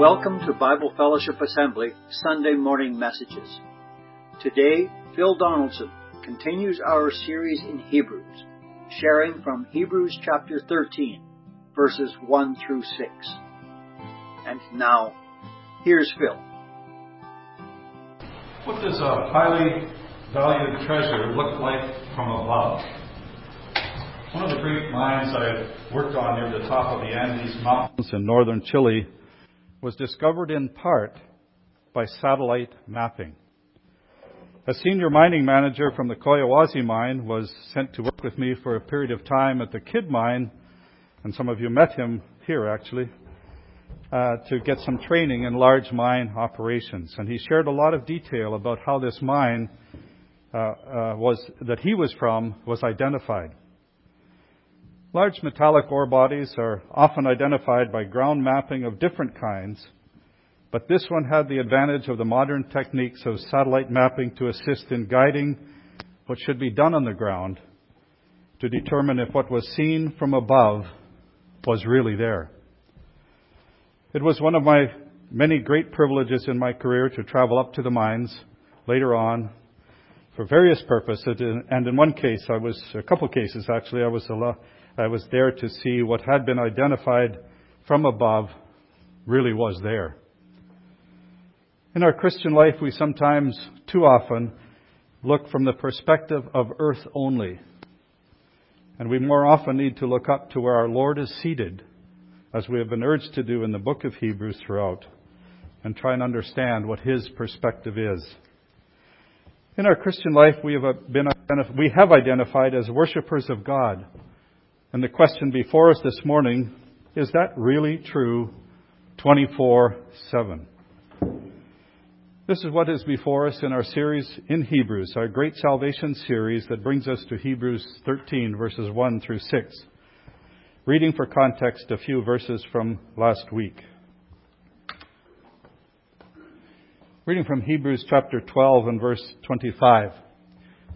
Welcome to Bible Fellowship Assembly Sunday morning messages. Today, Phil Donaldson continues our series in Hebrews, sharing from Hebrews chapter 13, verses 1 through 6. And now, here's Phil. What does a highly valued treasure look like from above? One of the great mines I've worked on near the top of the Andes Mountains in northern Chile was discovered in part by satellite mapping. A senior mining manager from the Collahuasi mine was sent to work with me for a period of time at the Kidd mine, and some of you met him here actually, uh, to get some training in large mine operations. And he shared a lot of detail about how this mine uh, uh, was that he was from was identified. Large metallic ore bodies are often identified by ground mapping of different kinds, but this one had the advantage of the modern techniques of satellite mapping to assist in guiding what should be done on the ground to determine if what was seen from above was really there. It was one of my many great privileges in my career to travel up to the mines later on for various purposes, and in one case, I was, a couple cases actually, I was I was there to see what had been identified from above really was there. In our Christian life, we sometimes, too often, look from the perspective of earth only. And we more often need to look up to where our Lord is seated, as we have been urged to do in the book of Hebrews throughout, and try and understand what His perspective is. In our Christian life, we have, been, we have identified as worshippers of God. And the question before us this morning is that really true 24 7? This is what is before us in our series in Hebrews, our great salvation series that brings us to Hebrews 13, verses 1 through 6. Reading for context a few verses from last week. Reading from Hebrews chapter 12 and verse 25.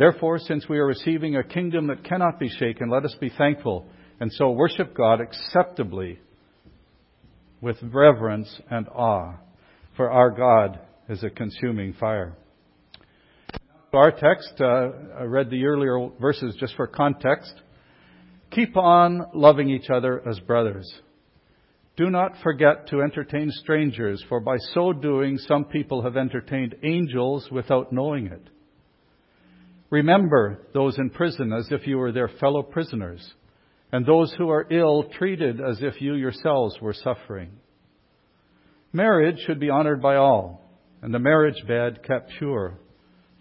Therefore, since we are receiving a kingdom that cannot be shaken, let us be thankful and so worship God acceptably with reverence and awe, for our God is a consuming fire. Our text, uh, I read the earlier verses just for context. Keep on loving each other as brothers. Do not forget to entertain strangers, for by so doing some people have entertained angels without knowing it. Remember those in prison as if you were their fellow prisoners, and those who are ill treated as if you yourselves were suffering. Marriage should be honored by all, and the marriage bed kept pure,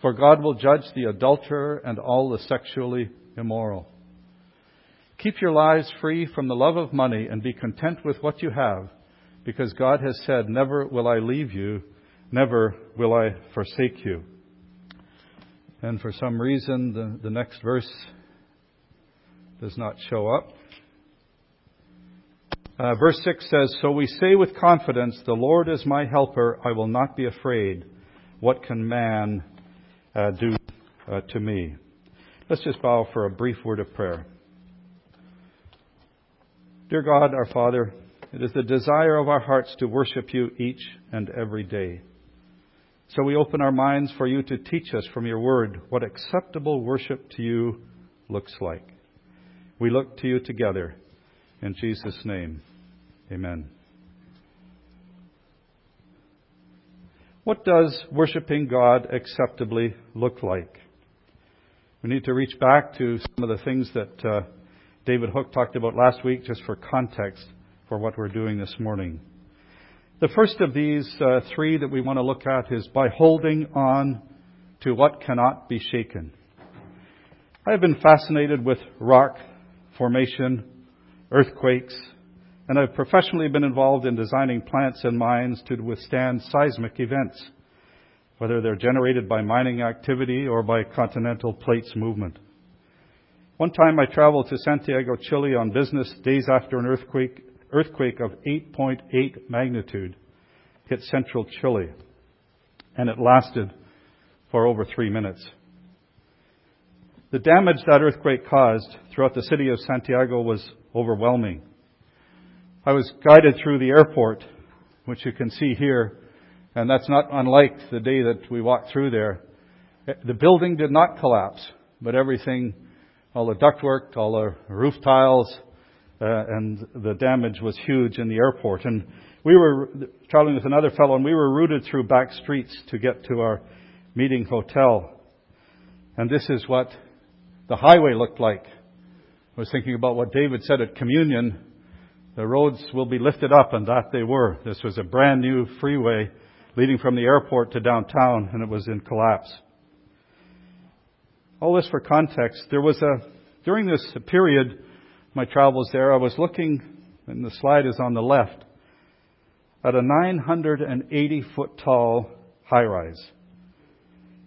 for God will judge the adulterer and all the sexually immoral. Keep your lives free from the love of money and be content with what you have, because God has said, Never will I leave you, never will I forsake you. And for some reason, the, the next verse does not show up. Uh, verse 6 says, So we say with confidence, The Lord is my helper, I will not be afraid. What can man uh, do uh, to me? Let's just bow for a brief word of prayer. Dear God, our Father, it is the desire of our hearts to worship you each and every day. So we open our minds for you to teach us from your word what acceptable worship to you looks like. We look to you together. In Jesus' name, amen. What does worshiping God acceptably look like? We need to reach back to some of the things that uh, David Hook talked about last week just for context for what we're doing this morning. The first of these uh, three that we want to look at is by holding on to what cannot be shaken. I have been fascinated with rock formation, earthquakes, and I've professionally been involved in designing plants and mines to withstand seismic events. whether they're generated by mining activity or by continental plates movement. One time I traveled to Santiago, Chile on business days after an earthquake, earthquake of 8.8 magnitude hit central Chile, and it lasted for over three minutes. The damage that earthquake caused throughout the city of Santiago was overwhelming. I was guided through the airport, which you can see here, and that's not unlike the day that we walked through there. The building did not collapse, but everything, all the ductwork, all the roof tiles, Uh, and the damage was huge in the airport. And we were traveling with another fellow, and we were routed through back streets to get to our meeting hotel. And this is what the highway looked like. I was thinking about what David said at communion. The roads will be lifted up, and that they were. This was a brand new freeway leading from the airport to downtown, and it was in collapse. All this for context. There was a, during this period, my travels there, I was looking, and the slide is on the left, at a 980 foot tall high rise.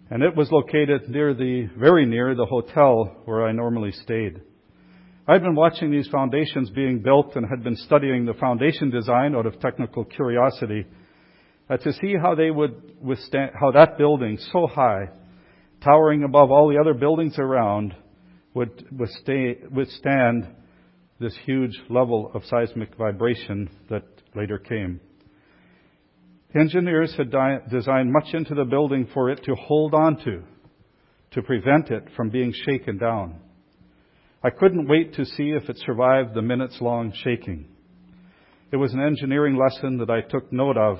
And it was located near the, very near the hotel where I normally stayed. I'd been watching these foundations being built and had been studying the foundation design out of technical curiosity uh, to see how they would withstand, how that building so high, towering above all the other buildings around, would withstand this huge level of seismic vibration that later came. The engineers had di- designed much into the building for it to hold on to, to prevent it from being shaken down. I couldn't wait to see if it survived the minutes long shaking. It was an engineering lesson that I took note of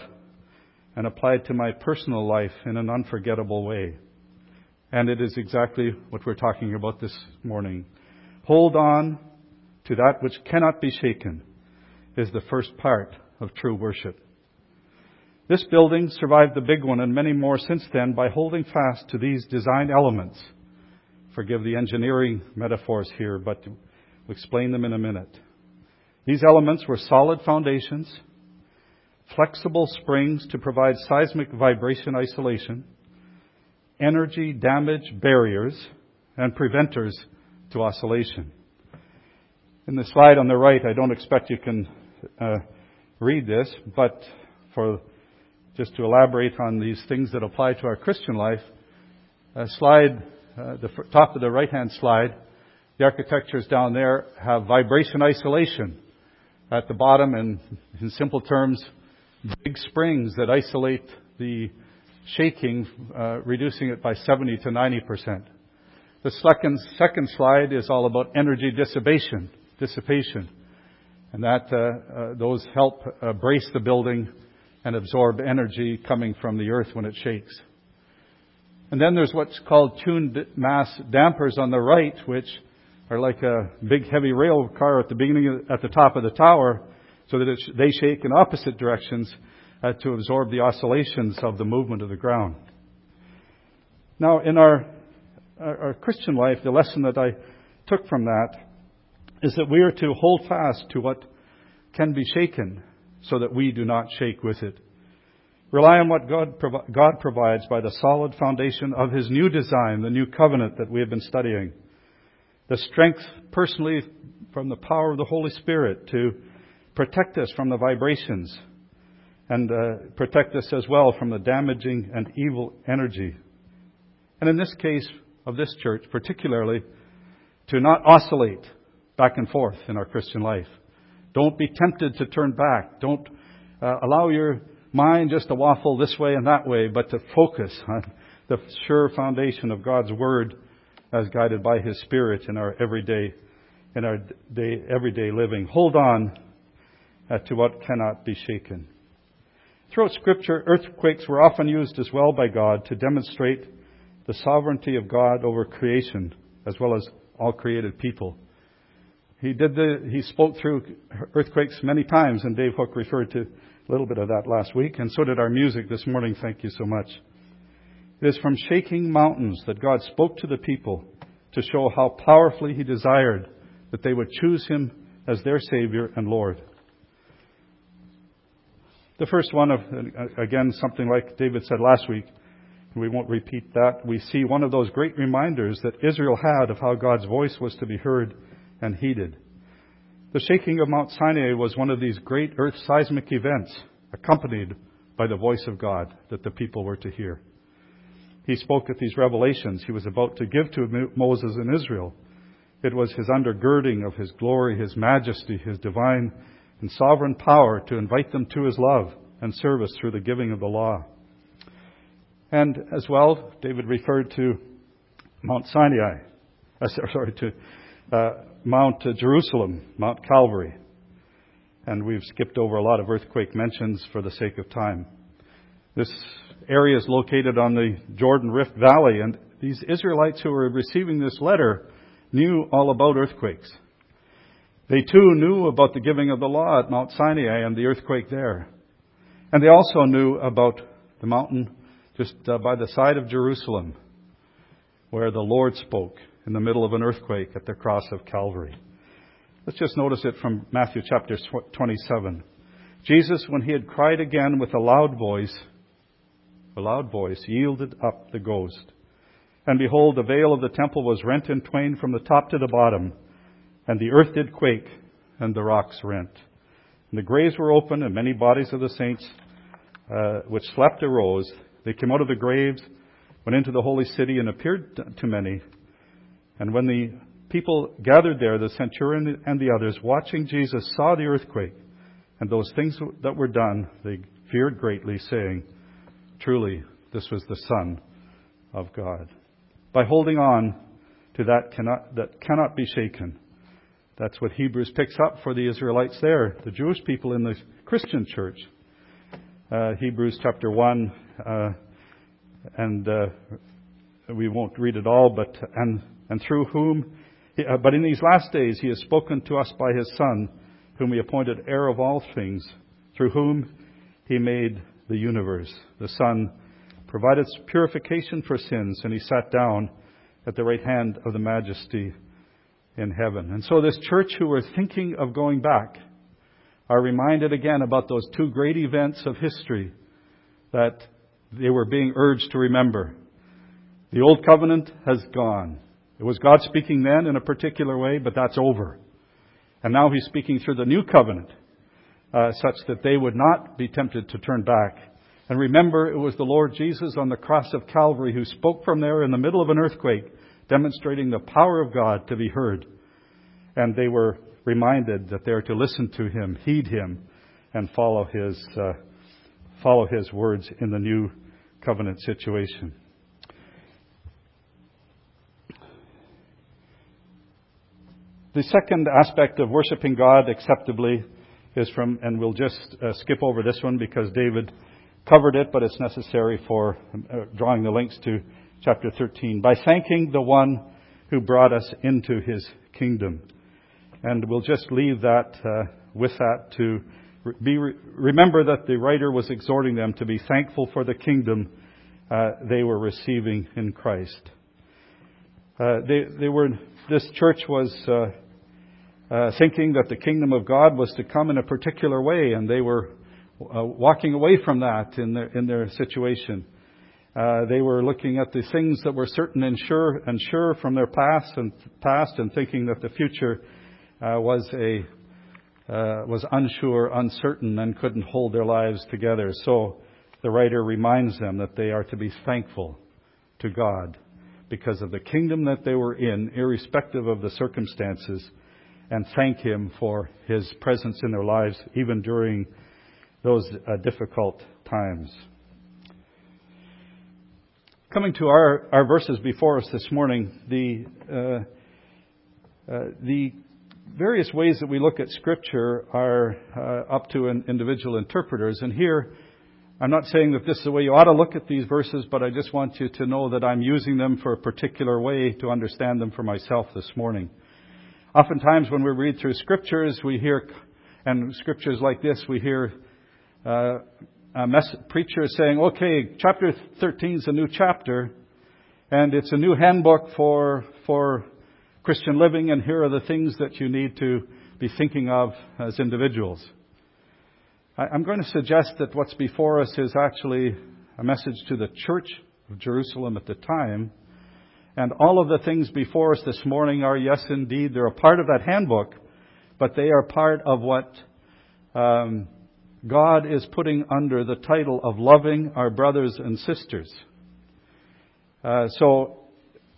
and applied to my personal life in an unforgettable way. And it is exactly what we're talking about this morning. Hold on to that which cannot be shaken is the first part of true worship. This building survived the big one and many more since then by holding fast to these design elements. Forgive the engineering metaphors here, but we'll explain them in a minute. These elements were solid foundations, flexible springs to provide seismic vibration isolation, energy damage barriers, and preventers to oscillation. In the slide on the right, I don't expect you can uh, read this, but for just to elaborate on these things that apply to our Christian life, slide, uh, the top of the right-hand slide, the architectures down there have vibration isolation at the bottom, and in simple terms, big springs that isolate the shaking, uh, reducing it by 70 to 90 percent. The second, second slide is all about energy dissipation dissipation. And that, uh, uh, those help uh, brace the building and absorb energy coming from the earth when it shakes. And then there's what's called tuned mass dampers on the right, which are like a big heavy rail car at the beginning, at the top of the tower, so that they shake in opposite directions uh, to absorb the oscillations of the movement of the ground. Now, in our, our Christian life, the lesson that I took from that is that we are to hold fast to what can be shaken so that we do not shake with it. Rely on what God, God provides by the solid foundation of His new design, the new covenant that we have been studying. The strength personally from the power of the Holy Spirit to protect us from the vibrations and uh, protect us as well from the damaging and evil energy. And in this case of this church, particularly, to not oscillate back and forth in our Christian life. Don't be tempted to turn back. Don't uh, allow your mind just to waffle this way and that way, but to focus on the sure foundation of God's Word as guided by His Spirit in our everyday, in our day, everyday living. Hold on uh, to what cannot be shaken. Throughout Scripture, earthquakes were often used as well by God to demonstrate the sovereignty of God over creation as well as all created people. He did the, he spoke through earthquakes many times, and Dave Hook referred to a little bit of that last week, and so did our music this morning. Thank you so much. It is from shaking mountains that God spoke to the people to show how powerfully He desired that they would choose Him as their Savior and Lord. The first one of, again, something like David said last week, We won't repeat that. We see one of those great reminders that Israel had of how God's voice was to be heard and heeded. The shaking of Mount Sinai was one of these great earth seismic events, accompanied by the voice of God that the people were to hear. He spoke at these revelations he was about to give to Moses and Israel. It was his undergirding of his glory, his majesty, his divine and sovereign power to invite them to his love and service through the giving of the law. And as well, David referred to Mount Sinai, uh, sorry, to uh, Mount Jerusalem, Mount Calvary. And we've skipped over a lot of earthquake mentions for the sake of time. This area is located on the Jordan Rift Valley, and these Israelites who were receiving this letter knew all about earthquakes. They too knew about the giving of the law at Mount Sinai and the earthquake there. And they also knew about the mountain just uh, by the side of Jerusalem where the Lord spoke in the middle of an earthquake at the cross of Calvary. Let's just notice it from Matthew chapter 27. Jesus, when he had cried again with a loud voice, a loud voice, yielded up the ghost. And behold, the veil of the temple was rent in twain from the top to the bottom, and the earth did quake, and the rocks rent. And the graves were opened, and many bodies of the saints uh, which slept arose. They came out of the graves, went into the holy city, and appeared to many. And when the people gathered there, the centurion and the others, watching Jesus, saw the earthquake and those things that were done, they feared greatly, saying, Truly, this was the Son of God. By holding on to that cannot, that cannot be shaken. That's what Hebrews picks up for the Israelites there, the Jewish people in the Christian church. Uh, Hebrews chapter 1, uh, and uh, we won't read it all, but and and through whom, uh, but in these last days he has spoken to us by his Son, whom he appointed heir of all things, through whom he made the universe. The Son provided purification for sins, and he sat down at the right hand of the majesty in heaven. And so this church who were thinking of going back are reminded again about those two great events of history that they were being urged to remember. The old covenant has gone. It was God speaking then in a particular way, but that's over. And now He's speaking through the new covenant, uh, such that they would not be tempted to turn back. And remember, it was the Lord Jesus on the cross of Calvary who spoke from there in the middle of an earthquake, demonstrating the power of God to be heard. And they were reminded that they are to listen to Him, heed Him, and follow His, uh, follow His words in the new covenant situation. The second aspect of worshiping God acceptably is from, and we'll just uh, skip over this one because David covered it, but it's necessary for uh, drawing the links to chapter 13. By thanking the one who brought us into his kingdom. And we'll just leave that uh, with that to be, remember that the writer was exhorting them to be thankful for the kingdom uh, they were receiving in Christ. Uh, they, they were, this church was uh, thinking that the kingdom of God was to come in a particular way, and they were uh, walking away from that in their, in their situation. Uh, they were looking at the things that were certain and sure, and sure from their past and past, and thinking that the future uh, was a uh, was unsure, uncertain, and couldn't hold their lives together. So the writer reminds them that they are to be thankful to God because of the kingdom that they were in, irrespective of the circumstances, and thank Him for His presence in their lives, even during those uh, difficult times. Coming to our, our verses before us this morning, the, uh, uh, the various ways that we look at Scripture are uh, up to an individual interpreters. And here, I'm not saying that this is the way you ought to look at these verses, but I just want you to know that I'm using them for a particular way to understand them for myself this morning. Oftentimes, when we read through Scriptures, we hear, and Scriptures like this, we hear uh, a mess- preacher saying, okay, chapter 13 is a new chapter, and it's a new handbook for, for Christian living, and here are the things that you need to be thinking of as individuals. I, I'm going to suggest that what's before us is actually a message to the church of Jerusalem at the time. And all of the things before us this morning are, yes, indeed, they're a part of that handbook, but they are part of what um, God is putting under the title of loving our brothers and sisters. Uh, so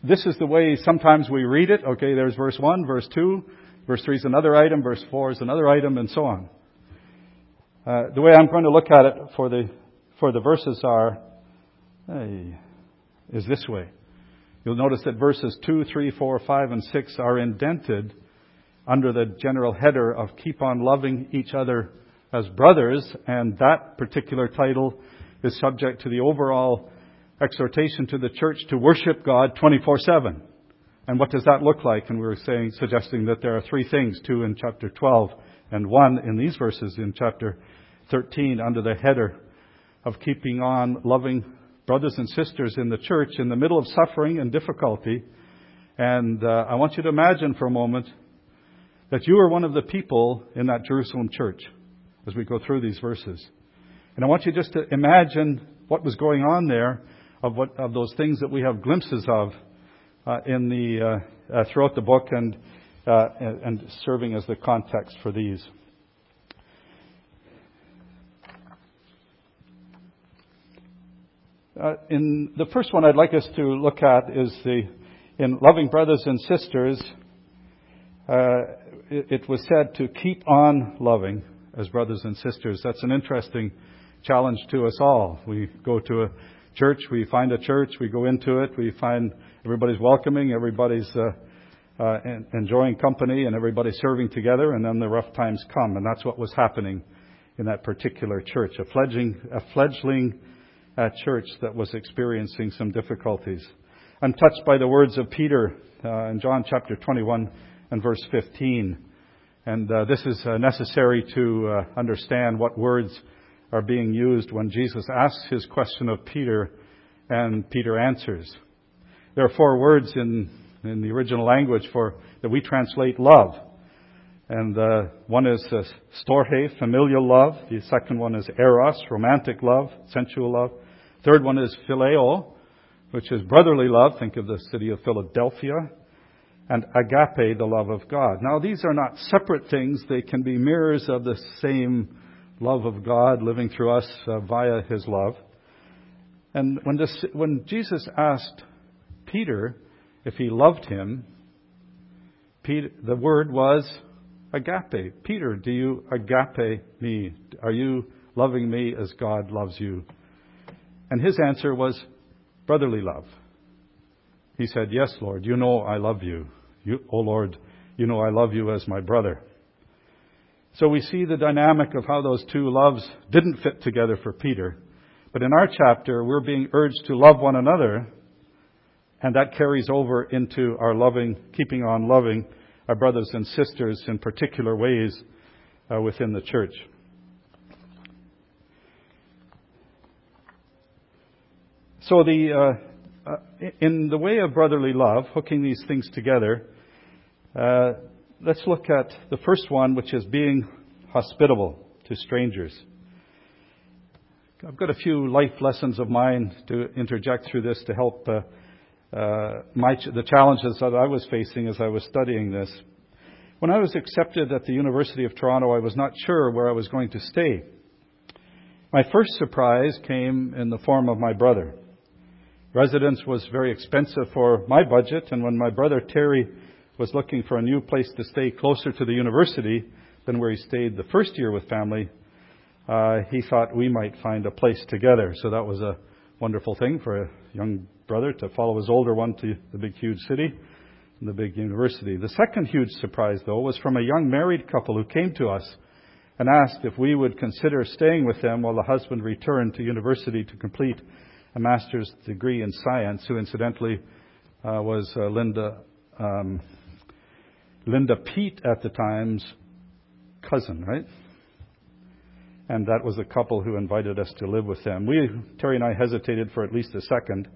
this is the way sometimes we read it. Okay, there's verse 1, verse 2, verse 3 is another item, verse 4 is another item, and so on. Uh, the way I'm going to look at it for the, for the verses are, hey, is this way. You'll notice that verses 2, 3, 4, 5, and 6 are indented under the general header of keep on loving each other as brothers, and that particular title is subject to the overall exhortation to the church to worship God 24 7. And what does that look like? And we were saying, suggesting that there are three things, two in chapter 12 and one in these verses in chapter 13 under the header of keeping on loving brothers and sisters in the church in the middle of suffering and difficulty. And uh, I want you to imagine for a moment that you are one of the people in that Jerusalem church as we go through these verses. And I want you just to imagine what was going on there of, what, of those things that we have glimpses of uh, in the, uh, uh, throughout the book and, uh, and serving as the context for these. Uh, in the first one I'd like us to look at is the in loving brothers and sisters. Uh, it, it was said to keep on loving as brothers and sisters. That's an interesting challenge to us all. We go to a church, we find a church, we go into it, we find everybody's welcoming, everybody's uh, uh, enjoying company, and everybody's serving together, and then the rough times come. And that's what was happening in that particular church. A fledgling, a fledgling uh, church that was experiencing some difficulties. I'm touched by the words of Peter uh, in John chapter 21 and verse 15. And uh, this is uh, necessary to uh, understand what words are being used when Jesus asks his question of Peter and Peter answers. There are four words in, in the original language for that we translate love. And uh, one is uh, storge, familial love. The second one is eros, romantic love, sensual love. Third one is phileo, which is brotherly love. Think of the city of Philadelphia and agape, the love of God. Now, these are not separate things. They can be mirrors of the same love of God living through us uh, via His love. And when, this, when Jesus asked Peter if he loved him, Peter, the word was agape. Peter, do you agape me? Are you loving me as God loves you? And his answer was brotherly love. He said, Yes, Lord, you know I love you. you. Oh, Lord, you know I love you as my brother. So we see the dynamic of how those two loves didn't fit together for Peter. But in our chapter, we're being urged to love one another, and that carries over into our loving, keeping on loving our brothers and sisters in particular ways uh, within the church. So the uh, uh, in the way of brotherly love, hooking these things together, uh, let's look at the first one, which is being hospitable to strangers. I've got a few life lessons of mine to interject through this to help uh, uh, my, the challenges that I was facing as I was studying this. When I was accepted at the University of Toronto, I was not sure where I was going to stay. My first surprise came in the form of my brother. Residence was very expensive for my budget, and when my brother Terry was looking for a new place to stay closer to the university than where he stayed the first year with family, uh, he thought we might find a place together. So that was a wonderful thing for a young brother to follow his older one to the big, huge city and the big university. The second huge surprise, though, was from a young married couple who came to us and asked if we would consider staying with them while the husband returned to university to complete a master's degree in science, who incidentally uh, was uh, Linda um, Linda Peet at the time's cousin, right? And that was the couple who invited us to live with them. We, Terry and I, hesitated for at least a second.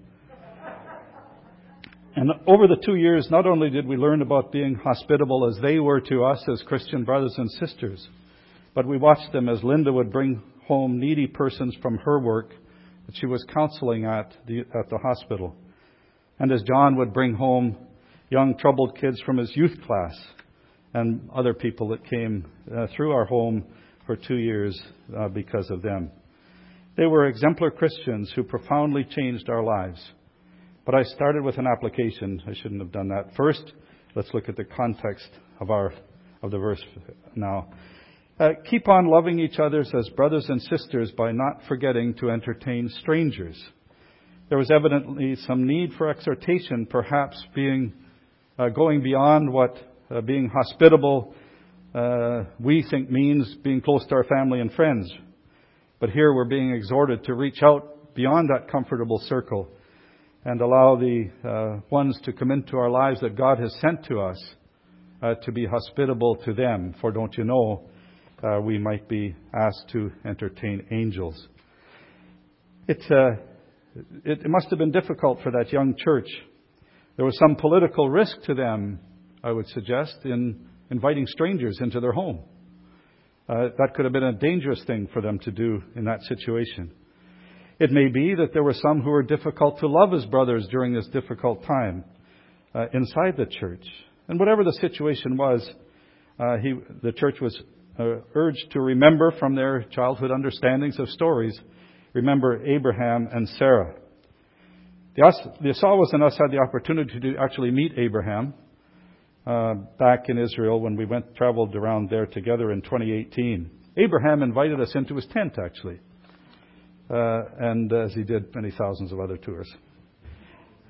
And over the two years, not only did we learn about being hospitable as they were to us as Christian brothers and sisters, but we watched them as Linda would bring home needy persons from her work that she was counseling at the, at the hospital. And as John would bring home young troubled kids from his youth class and other people that came uh, through our home for two years uh, because of them. They were exemplar Christians who profoundly changed our lives. But I started with an application. I shouldn't have done that. First, let's look at the context of our of the verse now. Uh, keep on loving each other as brothers and sisters by not forgetting to entertain strangers. There was evidently some need for exhortation, perhaps being uh, going beyond what uh, being hospitable uh, we think means being close to our family and friends. But here we're being exhorted to reach out beyond that comfortable circle and allow the uh, ones to come into our lives that God has sent to us uh, to be hospitable to them. For don't you know, uh, we might be asked to entertain angels. It, uh, it, it must have been difficult for that young church. There was some political risk to them, I would suggest, in inviting strangers into their home. Uh, that could have been a dangerous thing for them to do in that situation. It may be that there were some who were difficult to love as brothers during this difficult time uh, inside the church. And whatever the situation was, uh, he, the church was urged to remember from their childhood understandings of stories, remember Abraham and Sarah. The, the Asawas and us had the opportunity to actually meet Abraham uh, back in Israel when we went traveled around there together in 2018. Abraham invited us into his tent, actually uh, and as he did many thousands of other tours.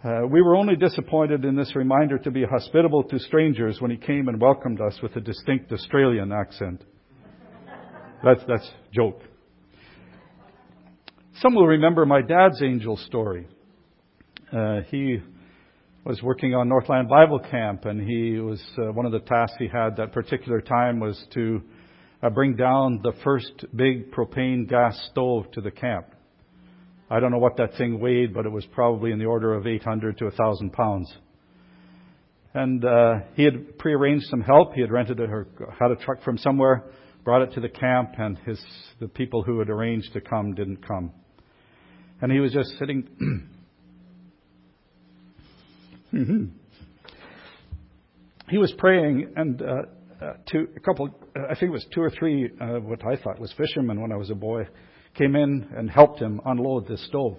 Uh, we were only disappointed in this reminder to be hospitable to strangers when he came and welcomed us with a distinct Australian accent. That's that's joke. Some will remember my dad's angel story. Uh, he was working on Northland Bible Camp, and he was uh, one of the tasks he had that particular time was to uh, bring down the first big propane gas stove to the camp. I don't know what that thing weighed, but it was probably in the order of 800 to 1,000 pounds. And uh, he had prearranged some help. He had rented a, or had a truck from somewhere, brought it to the camp, and his the people who had arranged to come didn't come. And he was just sitting. he was praying, and uh, uh, two, a couple, I think it was two or three, uh, what I thought was fishermen when I was a boy, came in and helped him unload this stove.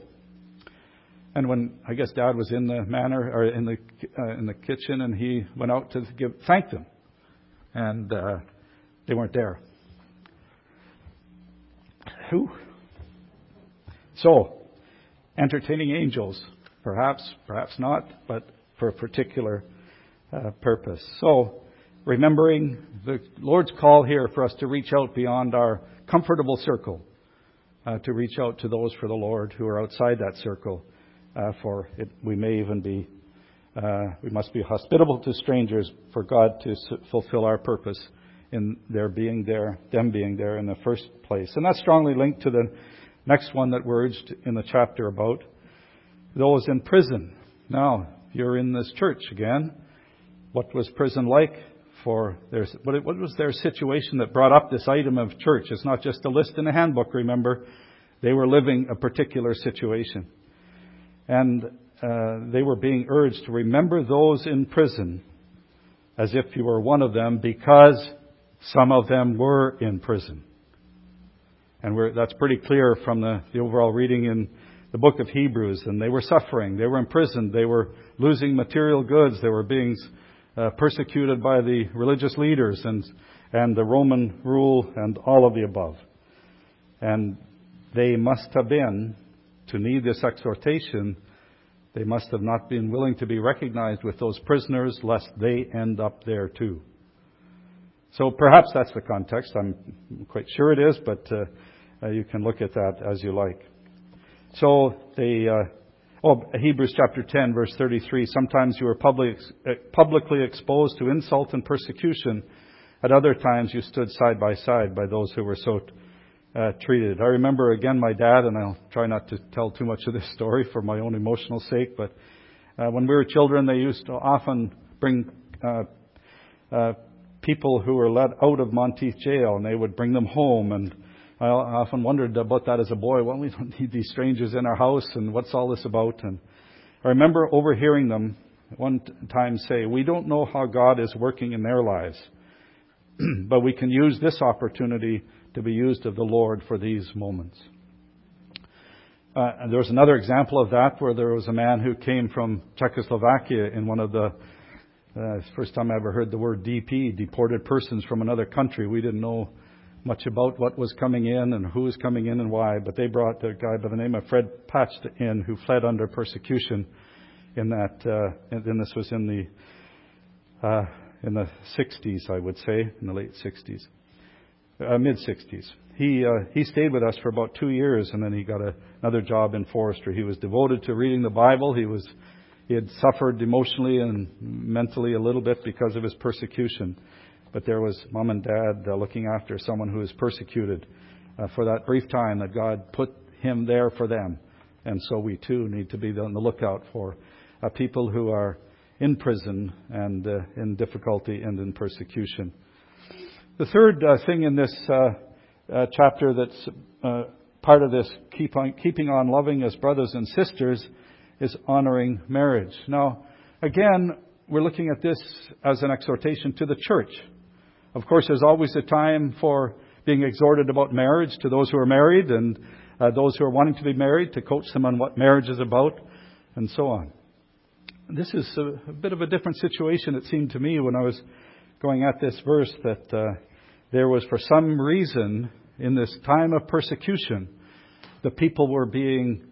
And when I guess Dad was in the manor or in the uh, in the kitchen, and he went out to give thank them, and uh, they weren't there. Who? So, entertaining angels, perhaps, perhaps not, but for a particular uh, purpose. So, remembering the Lord's call here for us to reach out beyond our comfortable circle, uh, to reach out to those for the Lord who are outside that circle. Uh, for it, we may even be, uh, we must be hospitable to strangers for God to fulfill our purpose in their being there, them being there in the first place. And that's strongly linked to the next one that we're urged in the chapter about those in prison. Now, you're in this church again. What was prison like? For their, what was their situation that brought up this item of church? It's not just a list in a handbook, remember. They were living a particular situation. And uh, they were being urged to remember those in prison as if you were one of them because some of them were in prison. And that's pretty clear from the, the overall reading in the book of Hebrews. And they were suffering. They were imprisoned. They were losing material goods. They were being uh, persecuted by the religious leaders and, and the Roman rule and all of the above. And they must have been, to need this exhortation, they must have not been willing to be recognized with those prisoners lest they end up there too. So perhaps that's the context. I'm quite sure it is, but uh, uh, you can look at that as you like. So they uh, Oh, Hebrews chapter 10, verse 33. Sometimes you were public, eh, publicly exposed to insult and persecution. At other times you stood side by side by those who were so uh, treated. I remember again my dad, and I'll try not to tell too much of this story for my own emotional sake, but uh, when we were children, they used to often bring uh, uh people who were let out of Monteith jail, and they would bring them home and I often wondered about that as a boy. Well, we don't need these strangers in our house, and what's all this about? And I remember overhearing them one time say, We don't know how God is working in their lives, but we can use this opportunity to be used of the Lord for these moments. Uh, and there was another example of that where there was a man who came from Czechoslovakia in one of the uh, first time I ever heard the word DP, deported persons from another country. We didn't know much about what was coming in and who was coming in and why, but they brought a guy by the name of Fred Patched in who fled under persecution in that, uh, and this was in the, uh, in the 60s, I would say, in the late 60s, uh, mid 60s. He, uh, he stayed with us for about two years and then he got a, another job in forestry. He was devoted to reading the Bible. He was, he had suffered emotionally and mentally a little bit because of his persecution but there was mom and dad uh, looking after someone who was persecuted uh, for that brief time that God put him there for them. And so we too need to be on the lookout for uh, people who are in prison and uh, in difficulty and in persecution. The third uh, thing in this uh, chapter that's part of this keep on, keeping on loving as brothers and sisters is honoring marriage. Now, again, we're looking at this as an exhortation to the church. Of course, there's always a time for being exhorted about marriage to those who are married and uh, those who are wanting to be married to coach them on what marriage is about and so on. This is a, a bit of a different situation, it seemed to me, when I was going at this verse, that uh, there was, for some reason, in this time of persecution, the people were being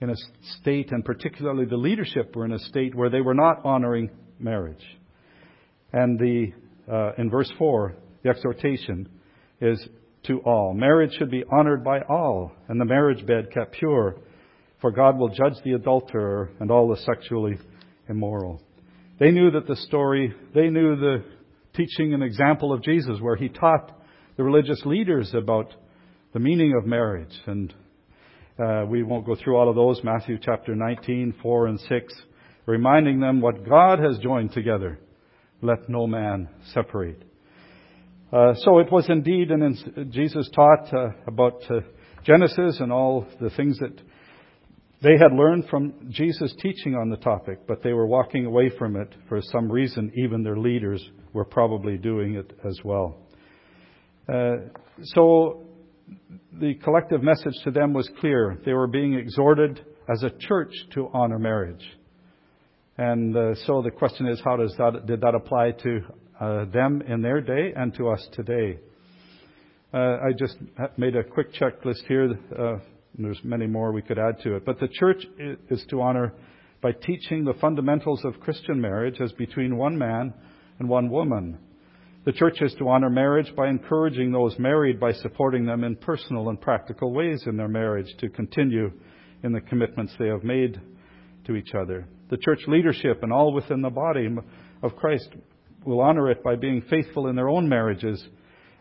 in a state, and particularly the leadership were in a state where they were not honoring marriage. And the uh, in verse 4, the exhortation is to all. Marriage should be honored by all, and the marriage bed kept pure, for God will judge the adulterer and all the sexually immoral. They knew that the story, they knew the teaching and example of Jesus, where he taught the religious leaders about the meaning of marriage. And uh, we won't go through all of those. Matthew chapter 19, 4 and 6, reminding them what God has joined together let no man separate. Uh, so it was indeed, and Jesus taught uh, about uh, Genesis and all the things that they had learned from Jesus' teaching on the topic, but they were walking away from it for some reason. Even their leaders were probably doing it as well. Uh, so the collective message to them was clear. They were being exhorted as a church to honor marriage. And uh, so the question is, how does that did that apply to uh, them in their day and to us today? Uh, I just made a quick checklist here. There's many more we could add to it, but the church is to honor by teaching the fundamentals of Christian marriage as between one man and one woman. The church is to honor marriage by encouraging those married by supporting them in personal and practical ways in their marriage to continue in the commitments they have made to each other. The church leadership and all within the body of Christ will honor it by being faithful in their own marriages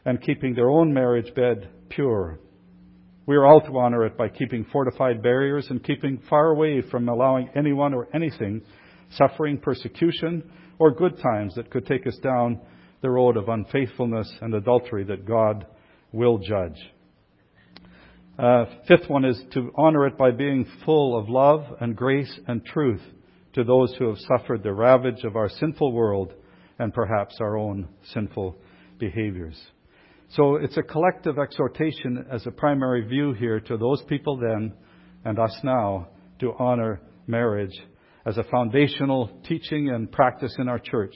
and keeping their own marriage bed pure. We are all to honor it by keeping fortified barriers and keeping far away from allowing anyone or anything suffering persecution or good times that could take us down the road of unfaithfulness and adultery that God will judge. Uh, fifth one is to honor it by being full of love and grace and truth to those who have suffered the ravage of our sinful world and perhaps our own sinful behaviors. So it's a collective exhortation as a primary view here to those people then and us now to honor marriage as a foundational teaching and practice in our church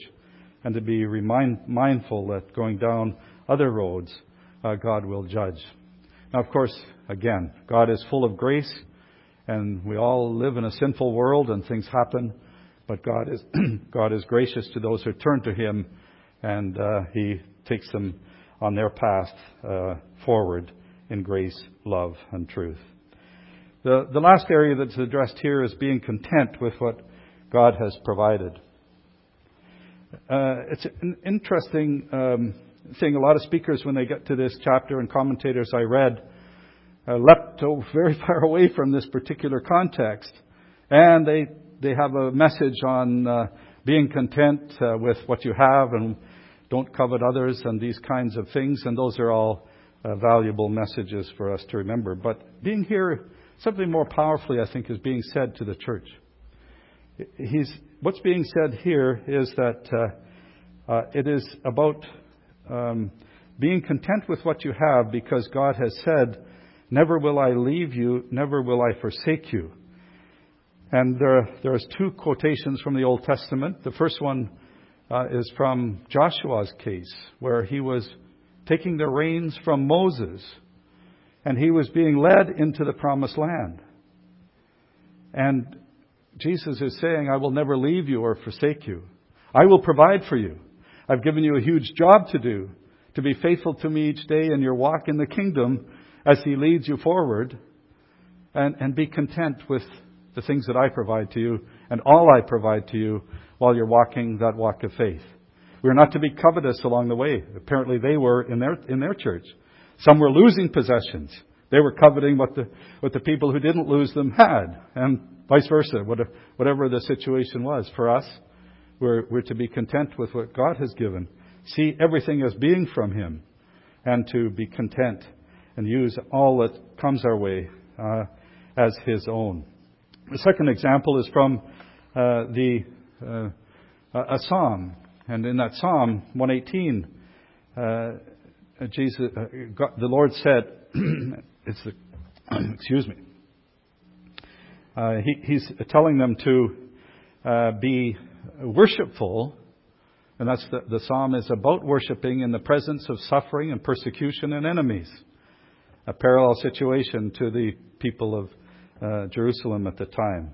and to be remind, mindful that going down other roads, uh, God will judge. Now, of course, again, God is full of grace, and we all live in a sinful world, and things happen. But God is God is gracious to those who turn to Him, and uh, He takes them on their path uh, forward in grace, love, and truth. The the last area that's addressed here is being content with what God has provided. Uh, it's an interesting um, thing. A lot of speakers, when they get to this chapter and commentators I read, uh, leapt very far away from this particular context, and they they have a message on uh, being content uh, with what you have and don't covet others and these kinds of things, and those are all uh, valuable messages for us to remember. But being here, something more powerfully, I think, is being said to the church. He's, what's being said here is that uh, uh, it is about um, being content with what you have because God has said, Never will I leave you, never will I forsake you. And there, there's two quotations from the Old Testament. The first one uh, is from Joshua's case, where he was taking the reins from Moses and he was being led into the promised land. And Jesus is saying, I will never leave you or forsake you. I will provide for you. I've given you a huge job to do, to be faithful to me each day in your walk in the kingdom as He leads you forward, and, and be content with the things that I provide to you and all I provide to you while you're walking that walk of faith. We're not to be covetous along the way. Apparently they were in their, in their church. Some were losing possessions. They were coveting what the, what the people who didn't lose them had, and vice versa, whatever the situation was. For us, we're, we're to be content with what God has given, see everything as being from Him, and to be content and use all that comes our way uh, as His own. The second example is from uh, the uh, a psalm, and in that psalm 118, uh, Jesus, uh, God, the Lord said, "It's the excuse me." Uh, he, he's telling them to be worshipful, and that's the, the psalm is about worshiping in the presence of suffering and persecution and enemies. A parallel situation to the people of uh, Jerusalem at the time.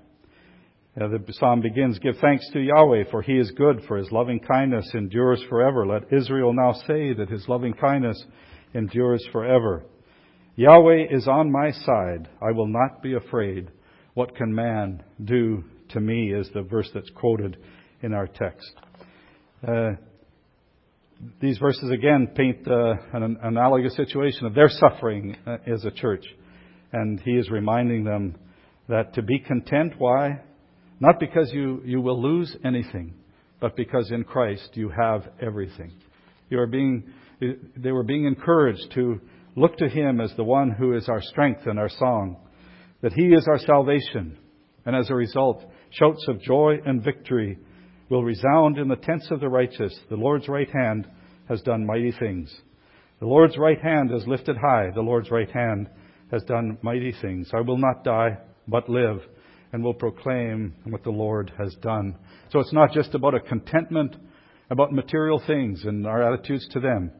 Uh, the psalm begins, Give thanks to Yahweh, for he is good, for his loving kindness endures forever. Let Israel now say that his loving kindness endures forever. Yahweh is on my side. I will not be afraid. What can man do to me? Is the verse that's quoted in our text. Uh, these verses again paint uh, an analogous situation of their suffering uh, as a church. And he is reminding them that to be content, why? Not because you, you will lose anything, but because in Christ you have everything. You are being, they were being encouraged to look to him as the one who is our strength and our song, that he is our salvation. And as a result, shouts of joy and victory will resound in the tents of the righteous. The Lord's right hand has done mighty things. The Lord's right hand is lifted high. The Lord's right hand has done mighty things. I will not die, but live, and will proclaim what the Lord has done. So it's not just about a contentment about material things and our attitudes to them.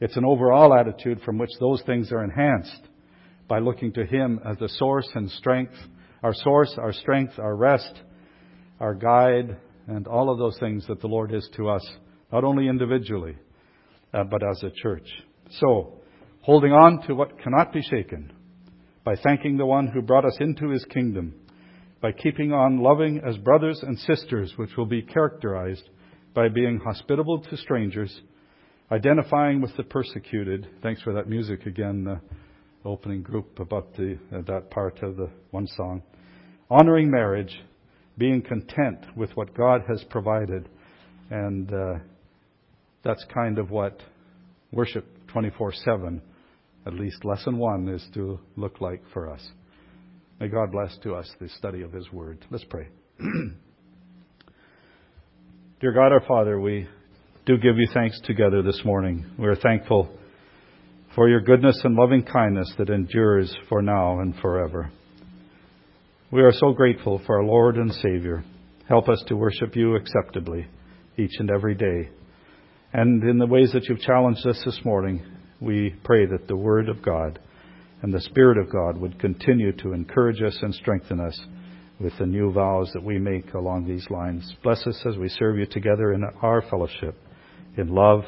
It's an overall attitude from which those things are enhanced by looking to Him as the source and strength, our source, our strength, our rest, our guide, and all of those things that the Lord is to us, not only individually, uh, but as a church. So, holding on to what cannot be shaken, by thanking the one who brought us into his kingdom, by keeping on loving as brothers and sisters, which will be characterized by being hospitable to strangers, identifying with the persecuted. Thanks for that music again, the opening group about the, uh, that part of the one song. Honoring marriage, being content with what God has provided. And uh, that's kind of what worship 24 7, at least lesson one, is to look like for us. May God bless to us the study of His Word. Let's pray. Dear God our Father, we do give you thanks together this morning. We are thankful for your goodness and loving kindness that endures for now and forever. We are so grateful for our Lord and Savior. Help us to worship you acceptably each and every day. And in the ways that you've challenged us this morning, we pray that the Word of God and the Spirit of God would continue to encourage us and strengthen us with the new vows that we make along these lines. Bless us as we serve you together in our fellowship, in love,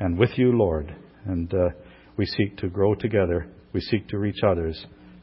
and with you, Lord. And uh, we seek to grow together. We seek to reach others